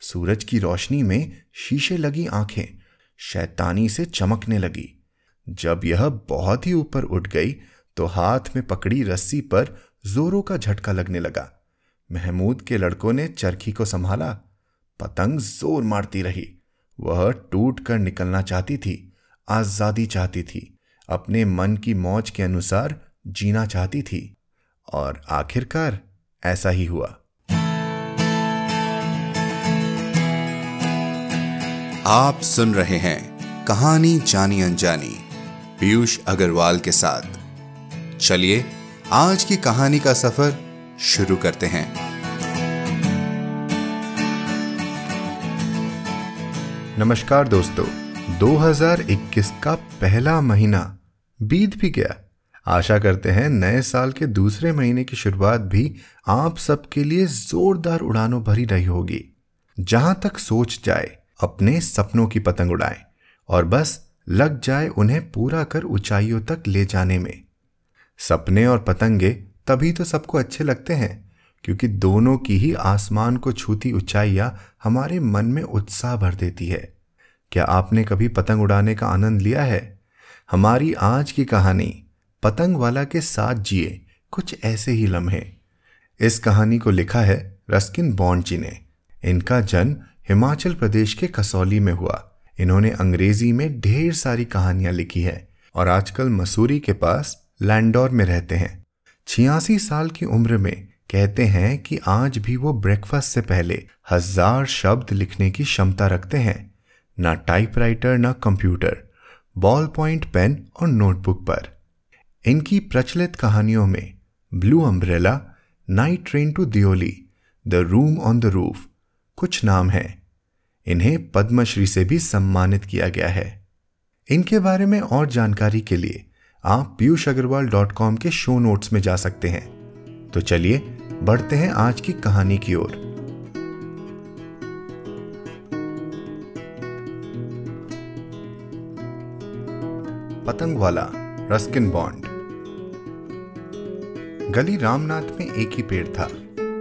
सूरज की रोशनी में शीशे लगी आँखें, शैतानी से चमकने लगी। जब यह बहुत ही ऊपर उठ गई तो हाथ में पकड़ी रस्सी पर जोरों का झटका लगने लगा। महमूद के लड़कों ने चरखी को संभाला। पतंग ज़ोर मारती रही। वह टूट कर निकलना चाहती थी, आज़ादी चाहती थी। अपने मन की मौज के अनुसार जीना चाहती थी। और आखिरकार ऐसा ही हुआ। आप सुन रहे हैं कहानी जानी अनजानी, पीयूष अग्रवाल के साथ। चलिए, आज की कहानी का सफ़र शुरू करते हैं। नमस्कार दोस्तों 2021 का पहला महीना बीत भी गया। आशा करते हैं नए साल के दूसरे महीने की शुरुआत भी आप सबके लिए जोरदार उड़ानों भरी रही होगी। जहाँ तक सोच जाए अपने सपनों की पतंग उड़ाएँ और बस लग जाए उन्हें पूरा कर ऊंचाइयों तक ले जाने में। सपने और पतंगे तभी तो सबको अच्छे लगते हैं, क्योंकि दोनों की ही आसमान को छूती ऊंचाइयाँ हमारे मन में उत्साह भर देती है। क्या आपने कभी पतंग उड़ाने का आनंद लिया है? हमारी आज की कहानी, पतंग वाला के साथ जिए, कुछ ऐसे ही लम्हे। इस कहानी को लिखा है रस्किन बॉन्ड जी ने। इनका जन्म हिमाचल प्रदेश के कसौली में हुआ। इन्होंने अंग्रेज़ी में ढेर सारी कहानियाँ लिखी है और आजकल मसूरी के पास लैंडोर में रहते हैं। छियासी साल की उम्र में कहते हैं कि आज भी वो ब्रेकफास्ट से पहले हज़ार शब्द लिखने की क्षमता रखते हैं। ना टाइपराइटर ना कंप्यूटर बॉल पॉइंट पेन और नोटबुक पर। इनकी प्रचलित कहानियों में blue umbrella night train to Deoli the room on the roof कुछ नाम हैं। इन्हें पद्मश्री से भी सम्मानित किया गया है। इनके बारे में और जानकारी के लिए आप पीयूष अग्रवाल डॉट कॉम के शो नोट्स में जा सकते हैं। तो चलिए, बढ़ते हैं आज की कहानी की ओर। पतंग वाला रस्किन बॉन्ड। गली रामनाथ में एक ही पेड़ था।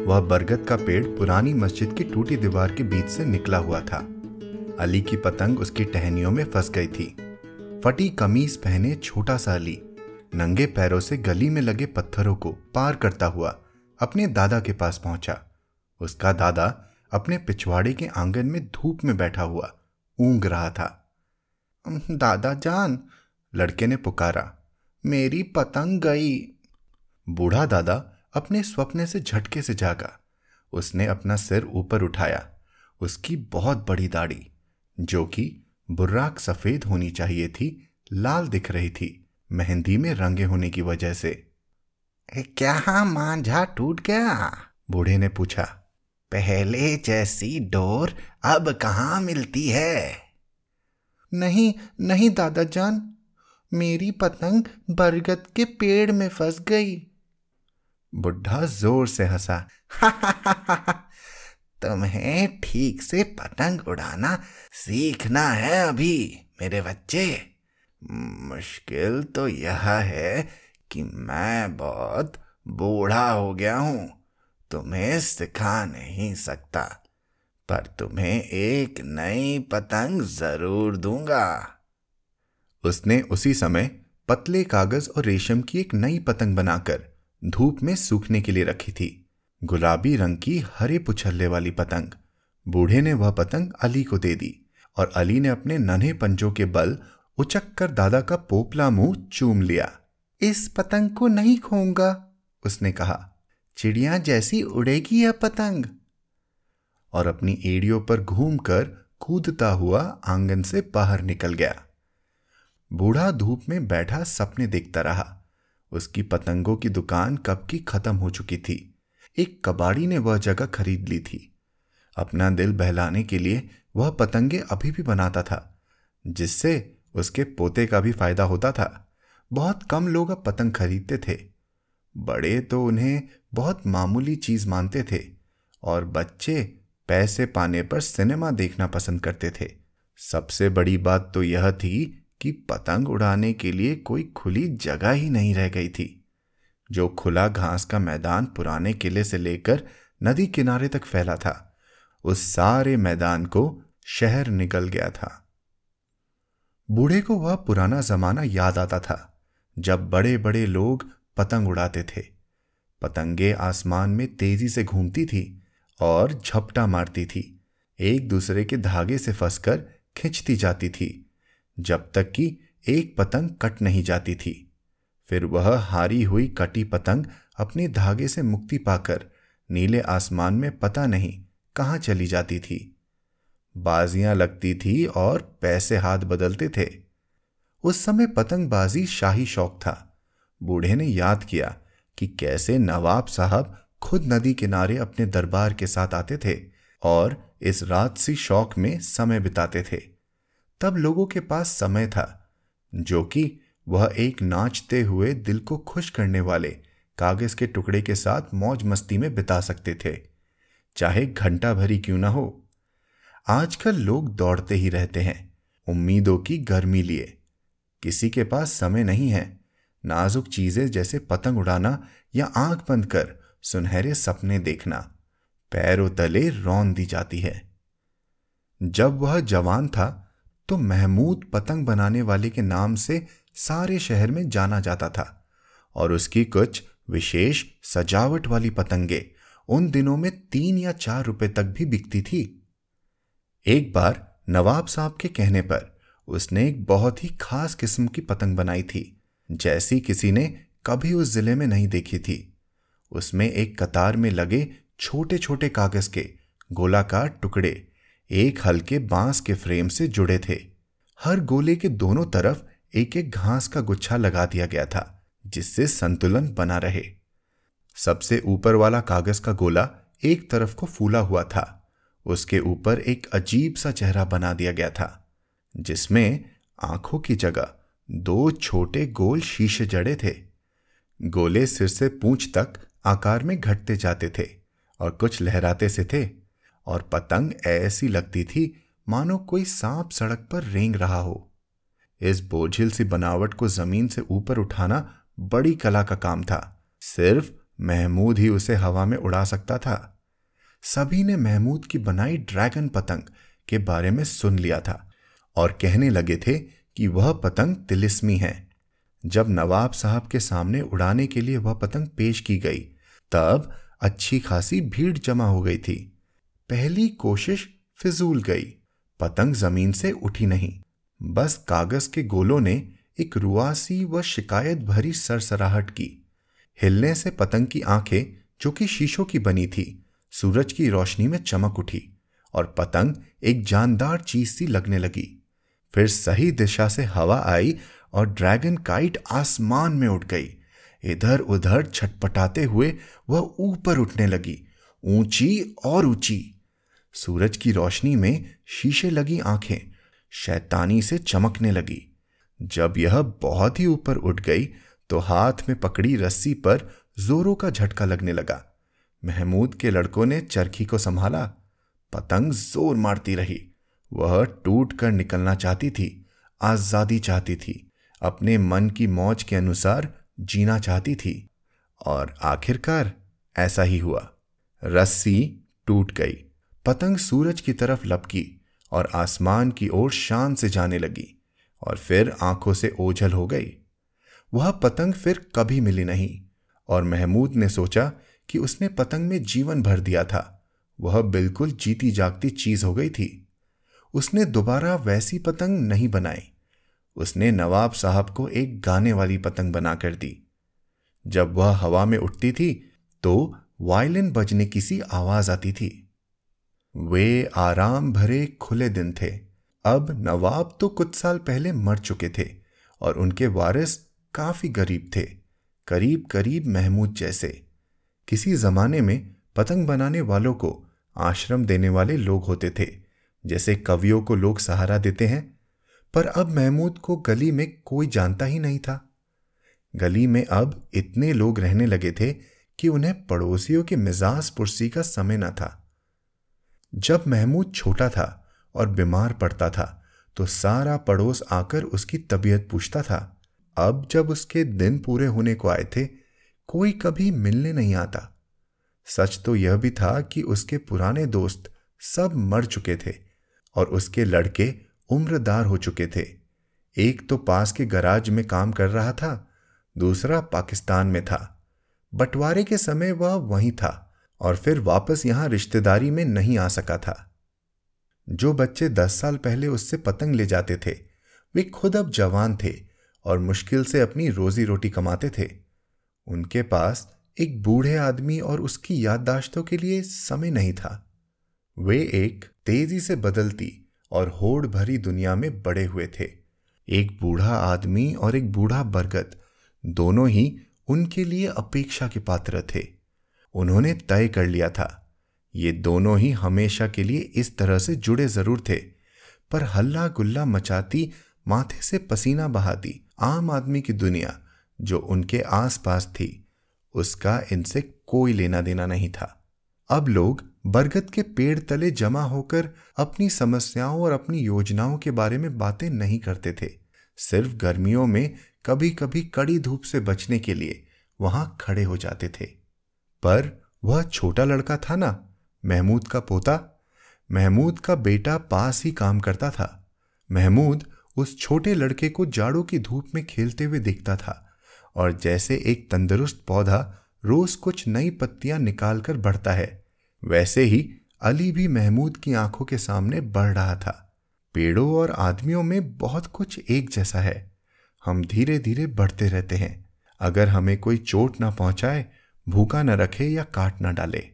वह बरगद का पेड़ पुरानी मस्जिद की टूटी दीवार के बीच से निकला हुआ था। अली की पतंग उसकी टहनियों में फंस गई थी। फटी कमीज पहने छोटा सा अली, नंगे पैरों से गली में लगे पत्थरों को पार करता हुआ अपने दादा के पास पहुँचा। उसका दादा अपने पिछवाड़े के आँगन में धूप में बैठा हुआ, ऊंग रहा था। दादा जान, लड़के ने पुकारा, मेरी पतंग गई। बूढ़ा दादा अपने स्वप्ने से झटके से जागा। उसने अपना सिर ऊपर उठाया। उसकी बहुत बड़ी दाढ़ी, जो कि बुर्राक सफ़ेद होनी चाहिए थी, लाल दिख रही थी, मेहंदी में रंगे होने की वजह से। क्या मांझा टूट गया? बूढ़े ने पूछा। पहले जैसी डोर अब कहाँ मिलती है? नहीं नहीं दादा जान मेरी पतंग बरगद के पेड़ में फंस गई। बुढ़ा ज़ोर से हंसा। तुम्हें ठीक से पतंग उड़ाना सीखना है अभी, मेरे बच्चे। मुश्किल तो यह है कि मैं बहुत बूढ़ा हो गया हूँ, तुम्हें सिखा नहीं सकता। पर तुम्हें एक नई पतंग ज़रूर दूँगा। उसने उसी समय पतले कागज़ और रेशम की एक नई पतंग बनाकर धूप में सूखने के लिए रखी थी। गुलाबी रंग की हरे पुछल्ले वाली पतंग। बूढ़े ने वह पतंग अली को दे दी और अली ने अपने नन्हे पंजों के बल उचक कर दादा का पोपला मुँह चूम लिया। इस पतंग को नहीं खोऊँगा, उसने कहा। चिड़िया जैसी उड़ेगी यह पतंग। और अपनी एड़ियों पर घूमकर कूदता हुआ आँगन से बाहर निकल गया। बूढ़ा धूप में बैठा सपने देखता रहा। उसकी पतंगों की दुकान कब की खत्म हो चुकी थी। एक कबाड़ी ने वह जगह खरीद ली थी। अपना दिल बहलाने के लिए वह पतंगे अभी भी बनाता था, जिससे उसके पोते का भी फ़ायदा होता था। बहुत कम लोग अब पतंग खरीदते थे। बड़े तो उन्हें बहुत मामूली चीज़ मानते थे और बच्चे पैसे पाने पर सिनेमा देखना पसंद करते थे। सबसे बड़ी बात तो यह थी कि पतंग उड़ाने के लिए कोई खुली जगह ही नहीं रह गई थी। जो खुला घास का मैदान पुराने किले से लेकर नदी किनारे तक फैला था, उस सारे मैदान को शहर निकल गया था। बूढ़े को वह पुराना जमाना याद आता था, जब बड़े बड़े लोग पतंग उड़ाते थे। पतंगे आसमान में तेज़ी से घूमती थी और झपटा मारती थी, एक दूसरे के धागे से फंसकर खिंचती जाती थी। जब तक कि एक पतंग कट नहीं जाती थी। फिर वह हारी हुई कटी पतंग अपने धागे से मुक्ति पाकर नीले आसमान में पता नहीं कहाँ चली जाती थी। बाजियाँ लगती थी और पैसे हाथ बदलते थे। उस समय पतंगबाजी शाही शौक था। बूढ़े ने याद किया कि कैसे नवाब साहब खुद नदी किनारे अपने दरबार के साथ आते थे और इस रात सी शौक में समय बिताते थे। तब लोगों के पास समय था, जो कि वह एक नाचते हुए दिल को खुश करने वाले कागज़ के टुकड़े के साथ मौज मस्ती में बिता सकते थे, चाहे घंटा भरी क्यों ना हो। आजकल लोग दौड़ते ही रहते हैं, उम्मीदों की गर्मी लिए। किसी के पास समय नहीं है, नाजुक चीज़ें जैसे पतंग उड़ाना या आँख बंद कर सुनहरे सपने देखना, पैरों तले रौन दी जाती है। जब वह जवान था तो महमूद पतंग बनाने वाले के नाम से सारे शहर में जाना जाता था और उसकी कुछ विशेष सजावट वाली पतंगे उन दिनों में तीन या चार रुपए तक भी बिकती थी। एक बार नवाब साहब के कहने पर उसने एक बहुत ही खास किस्म की पतंग बनाई थी, जैसी किसी ने कभी उस ज़िले में नहीं देखी थी। उसमें एक कतार में लगे छोटे छोटे कागज़ के गोलाकार टुकड़े एक हल्के बाँस के फ्रेम से जुड़े थे। हर गोले के दोनों तरफ़ एक एक घास का गुच्छा लगा दिया गया था, जिससे संतुलन बना रहे। सबसे ऊपर वाला कागज़ का गोला एक तरफ़ को फूला हुआ था, उसके ऊपर एक अजीब सा चेहरा बना दिया गया था, जिसमें आँखों की जगह दो छोटे गोल शीशे जड़े थे। गोले सिर से पूंछ तक आकार में घटते जाते थे और कुछ लहराते से थे। और पतंग ऐसी लगती थी, मानो कोई सांप सड़क पर रेंग रहा हो। इस बोझिल सी बनावट को ज़मीन से ऊपर उठाना बड़ी कला का काम था। सिर्फ़ महमूद ही उसे हवा में उड़ा सकता था। सभी ने महमूद की बनाई ड्रैगन पतंग के बारे में सुन लिया था और कहने लगे थे कि वह पतंग तिलिस्मी है। जब नवाब साहब के सामने उड़ाने के लिए वह पतंग पेश की गई, तब अच्छी खासी भीड़ जमा हो गई थी। पहली कोशिश फिजूल गई। पतंग ज़मीन से उठी नहीं। बस कागज़ के गोलों ने एक रुआसी व शिकायत भरी सरसराहट की। हिलने से पतंग की आँखें, जो कि शीशों की बनी थी, सूरज की रोशनी में चमक उठी और पतंग एक जानदार चीज़ सी लगने लगी। फिर सही दिशा से हवा आई और ड्रैगन काइट आसमान में उठ गई। इधर उधर छटपटाते हुए वह ऊपर उठने लगी। ऊँची और ऊँची। सूरज की रोशनी में शीशे लगी आँखें, शैतानी से चमकने लगी। जब यह बहुत ही ऊपर उठ गई तो हाथ में पकड़ी रस्सी पर जोरों का झटका लगने लगा। महमूद के लड़कों ने चरखी को संभाला। पतंग ज़ोर मारती रही। वह टूट कर निकलना चाहती थी, आज़ादी चाहती थी। अपने मन की मौज के अनुसार जीना चाहती थी। और आखिरकार ऐसा ही हुआ। रस्सी टूट गई। पतंग सूरज की तरफ़ लपकी और आसमान की ओर शान से जाने लगी और फिर आँखों से ओझल हो गई। वह पतंग फिर कभी मिली नहीं और महमूद ने सोचा कि उसने पतंग में जीवन भर दिया था। वह बिल्कुल जीती जागती चीज़ हो गई थी। उसने दोबारा वैसी पतंग नहीं बनाई। उसने नवाब साहब को एक गाने वाली पतंग बनाकर दी। जब वह हवा में उठती थी तो वायलिन बजने की सी आवाज़ आती थी। वे आराम भरे खुले दिन थे। अब नवाब तो कुछ साल पहले मर चुके थे और उनके वारिस काफ़ी गरीब थे, करीब करीब महमूद जैसे। किसी जमाने में पतंग बनाने वालों को आश्रम देने वाले लोग होते थे, जैसे कवियों को लोग सहारा देते हैं, पर अब महमूद को गली में कोई जानता ही नहीं था। गली में अब इतने लोग रहने लगे थे कि उन्हें पड़ोसियों के मिजाज पुरसी का समय न था। जब महमूद छोटा था और बीमार पड़ता था तो सारा पड़ोस आकर उसकी तबीयत पूछता था। अब जब उसके दिन पूरे होने को आए थे, कोई कभी मिलने नहीं आता। सच तो यह भी था कि उसके पुराने दोस्त सब मर चुके थे और उसके लड़के उम्रदार हो चुके थे। एक तो पास के गराज में काम कर रहा था, दूसरा पाकिस्तान में था। बंटवारे के समय वह वहीं था। और फिर वापस यहाँ रिश्तेदारी में नहीं आ सका था। जो बच्चे दस साल पहले उससे पतंग ले जाते थे, वे खुद अब जवान थे और मुश्किल से अपनी रोजी रोटी कमाते थे। उनके पास एक बूढ़े आदमी और उसकी याददाश्तों के लिए समय नहीं था। वे एक तेज़ी से बदलती और होड़ भरी दुनिया में बड़े हुए थे। एक बूढ़ा आदमी और एक बूढ़ा बरगद दोनों ही उनके लिए अपेक्षा के पात्र थे। उन्होंने तय कर लिया था। ये दोनों ही हमेशा के लिए इस तरह से जुड़े ज़रूर थे, पर हल्ला गुल्ला मचाती, माथे से पसीना बहाती आम आदमी की दुनिया, जो उनके आसपास थी, उसका इनसे कोई लेना देना नहीं था। अब लोग बरगद के पेड़ तले जमा होकर अपनी समस्याओं और अपनी योजनाओं के बारे में बातें नहीं करते थे। सिर्फ़ गर्मियों में कभी कभी कड़ी धूप से बचने के लिए वहाँ खड़े हो जाते थे। पर वह छोटा लड़का था ना, महमूद का पोता। महमूद का बेटा पास ही काम करता था। महमूद उस छोटे लड़के को जाड़ों की धूप में खेलते हुए देखता था और जैसे एक तंदुरुस्त पौधा रोज कुछ नई पत्तियाँ निकालकर बढ़ता है, वैसे ही अली भी महमूद की आँखों के सामने बढ़ रहा था। पेड़ों और आदमियों में बहुत कुछ एक जैसा है। हम धीरे धीरे बढ़ते रहते हैं। अगर हमें कोई चोट ना पहुँचाए भूखा न रखे या काट न डाले।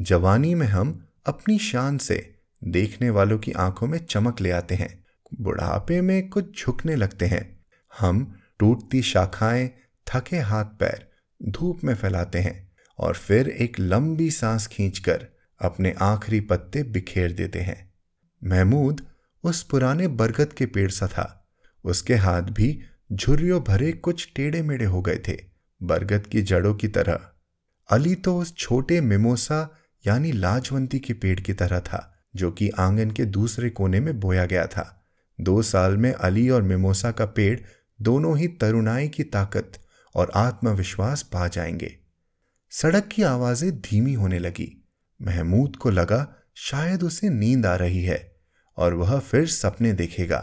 जवानी में हम अपनी शान से देखने वालों की आँखों में चमक ले आते हैं। बुढ़ापे में कुछ झुकने लगते हैं। हम टूटती शाखाएँ, थके हाथ पैर, धूप में फैलाते हैं और फिर एक लंबी सांस खींचकर अपने आखिरी पत्ते बिखेर देते हैं। महमूद उस पुराने बरगद के पेड़ सा था। उसके हाथ भी झुर्रियों भरे कुछ टेढ़े मेढ़े हो गए थे। बरगद की जड़ों की तरह। अली तो उस छोटे मिमोसा यानी लाजवंती के पेड़ की तरह था, जो कि आँगन के दूसरे कोने में बोया गया था। दो साल में अली और मिमोसा का पेड़ दोनों ही तरुणाई की ताकत और आत्मविश्वास पा जाएँगे। सड़क की आवाज़ें धीमी होने लगी। महमूद को लगा शायद उसे नींद आ रही है और वह फिर सपने देखेगा।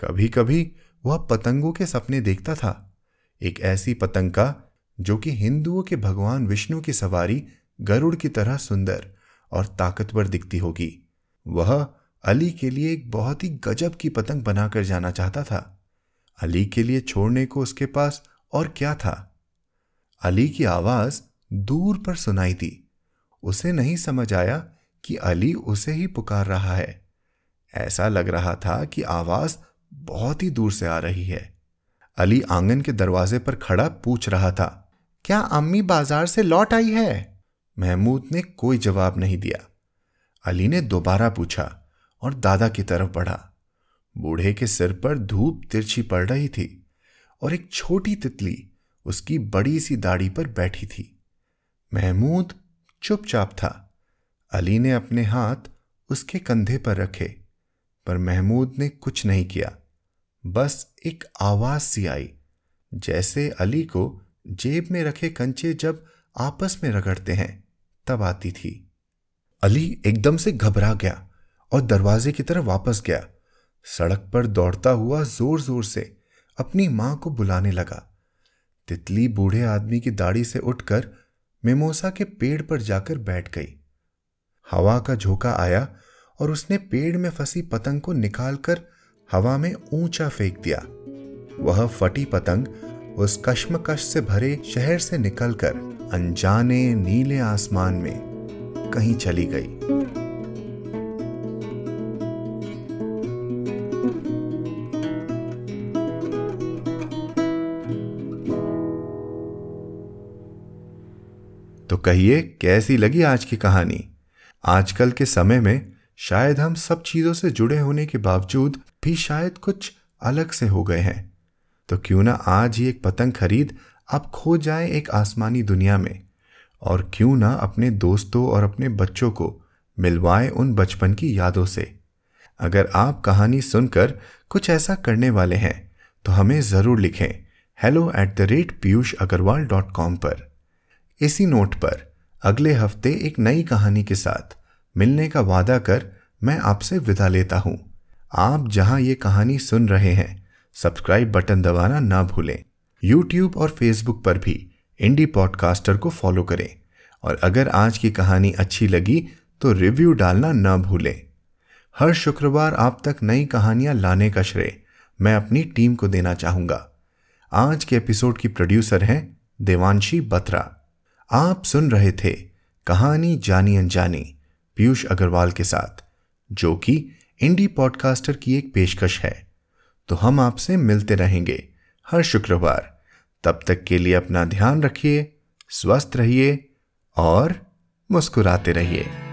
कभी कभी वह पतंगों के सपने देखता था। एक ऐसी पतंग का जो कि हिंदुओं के भगवान विष्णु की सवारी गरुड़ की तरह सुंदर और ताकतवर दिखती होगी। वह अली के लिए एक बहुत ही गजब की पतंग बनाकर जाना चाहता था। अली के लिए छोड़ने को उसके पास और क्या था? अली की आवाज़ दूर पर सुनाई दी। उसे नहीं समझ आया कि अली उसे ही पुकार रहा है। ऐसा लग रहा था कि आवाज़ बहुत ही दूर से आ रही है। अली आँगन के दरवाजे पर खड़ा पूछ रहा था। क्या अम्मी बाज़ार से लौट आई है? महमूद ने कोई जवाब नहीं दिया। अली ने दोबारा पूछा और दादा की तरफ़ बढ़ा। बूढ़े के सिर पर धूप तिरछी पड़ रही थी और एक छोटी तितली उसकी बड़ी सी दाढ़ी पर बैठी थी। महमूद चुपचाप था। अली ने अपने हाथ उसके कंधे पर रखे, पर महमूद ने कुछ नहीं किया। बस एक आवाज़ सी आई, जैसे अली को जेब में रखे कंचे जब आपस में रगड़ते हैं, तब आती थी। अली एकदम से घबरा गया और दरवाजे की तरफ़ वापस गया। सड़क पर दौड़ता हुआ ज़ोर ज़ोर से अपनी माँ को बुलाने लगा। तितली बूढ़े आदमी की दाढ़ी से उठकर मेमोसा के पेड़ पर जाकर बैठ गई। हवा का झोंका आया और उसने पेड़ में फंसी पतंग को निकालकर हवा में ऊँचा फेंक दिया। वह फटी पतंग उस कश्मकश से भरे शहर से निकलकर अनजाने नीले आसमान में कहीं चली गई। तो कहिए, कैसी लगी आज की कहानी? आजकल के समय में शायद हम सब चीज़ों से जुड़े होने के बावजूद भी शायद कुछ अलग से हो गए हैं। तो क्यों ना आज ही एक पतंग खरीद, आप खो जाए एक आसमानी दुनिया में। और क्यों ना अपने दोस्तों और अपने बच्चों को मिलवाए उन बचपन की यादों से। अगर आप कहानी सुनकर कुछ ऐसा करने वाले हैं तो हमें ज़रूर लिखें hello at the rate Piyush Agarwal dot com पर। इसी नोट पर अगले हफ़्ते एक नई कहानी के साथ मिलने का वादा कर मैं आपसे विदा लेता हूँ। आप जहाँ ये कहानी सुन रहे हैं सब्सक्राइब बटन दबाना ना भूलें। यूट्यूब और फेसबुक पर भी इंडी पॉडकास्टर को फॉलो करें। और अगर आज की कहानी अच्छी लगी तो रिव्यू डालना ना भूलें। हर शुक्रवार आप तक नई कहानियाँ लाने का श्रेय मैं अपनी टीम को देना चाहूँगा। आज के एपिसोड की प्रोड्यूसर हैं देवांशी बत्रा। आप सुन रहे थे कहानी जानी अनजानी पीयूष अग्रवाल के साथ, जो कि इंडी पॉडकास्टर की एक पेशकश है। तो हम आपसे मिलते रहेंगे। हर शुक्रवार। तब तक के लिए अपना ध्यान रखिए, स्वस्थ रहिए और मुस्कुराते रहिए।